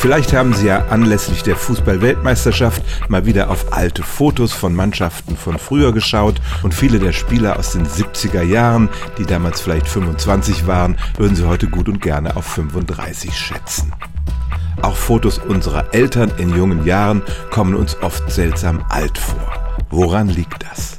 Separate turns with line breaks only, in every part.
Vielleicht haben Sie ja anlässlich der Fußball-Weltmeisterschaft mal wieder auf alte Fotos von Mannschaften von früher geschaut und viele der Spieler aus den 70er Jahren, die damals vielleicht 25 waren, würden Sie heute gut und gerne auf 35 schätzen. Auch Fotos unserer Eltern in jungen Jahren kommen uns oft seltsam alt vor. Woran liegt das?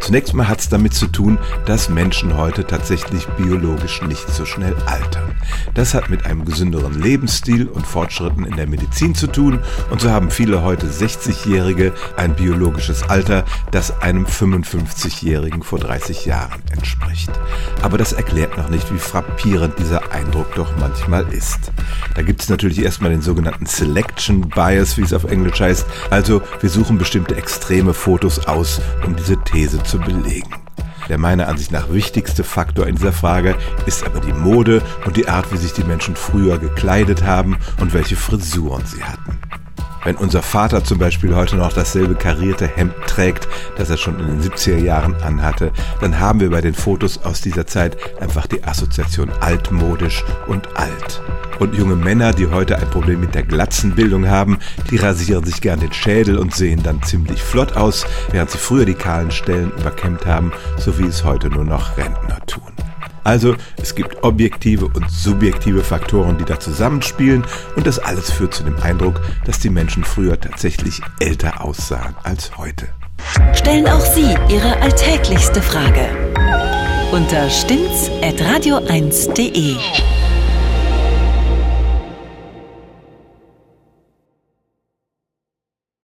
Zunächst mal hat es damit zu tun, dass Menschen heute tatsächlich biologisch nicht so schnell altern. Das hat mit einem gesünderen Lebensstil und Fortschritten in der Medizin zu tun und so haben viele heute 60-Jährige ein biologisches Alter, das einem 55-Jährigen vor 30 Jahren entspricht. Aber das erklärt noch nicht, wie frappierend dieser Eindruck doch manchmal ist. Da gibt es natürlich erstmal den sogenannten Selection Bias, wie es auf Englisch heißt. Also wir suchen bestimmte extreme Fotos aus, um diese These zu belegen. Der meiner Ansicht nach wichtigste Faktor in dieser Frage ist aber die Mode und die Art, wie sich die Menschen früher gekleidet haben und welche Frisuren sie hatten. Wenn unser Vater zum Beispiel heute noch dasselbe karierte Hemd trägt, das er schon in den 70er Jahren anhatte, dann haben wir bei den Fotos aus dieser Zeit einfach die Assoziation altmodisch und alt. Und junge Männer, die heute ein Problem mit der Glatzenbildung haben, die rasieren sich gern den Schädel und sehen dann ziemlich flott aus, während sie früher die kahlen Stellen überkämmt haben, so wie es heute nur noch Rentner tun. Also es gibt objektive und subjektive Faktoren, die da zusammenspielen und das alles führt zu dem Eindruck, dass die Menschen früher tatsächlich älter aussahen als heute.
Stellen auch Sie Ihre alltäglichste Frage unter stimmtz.radio1.de.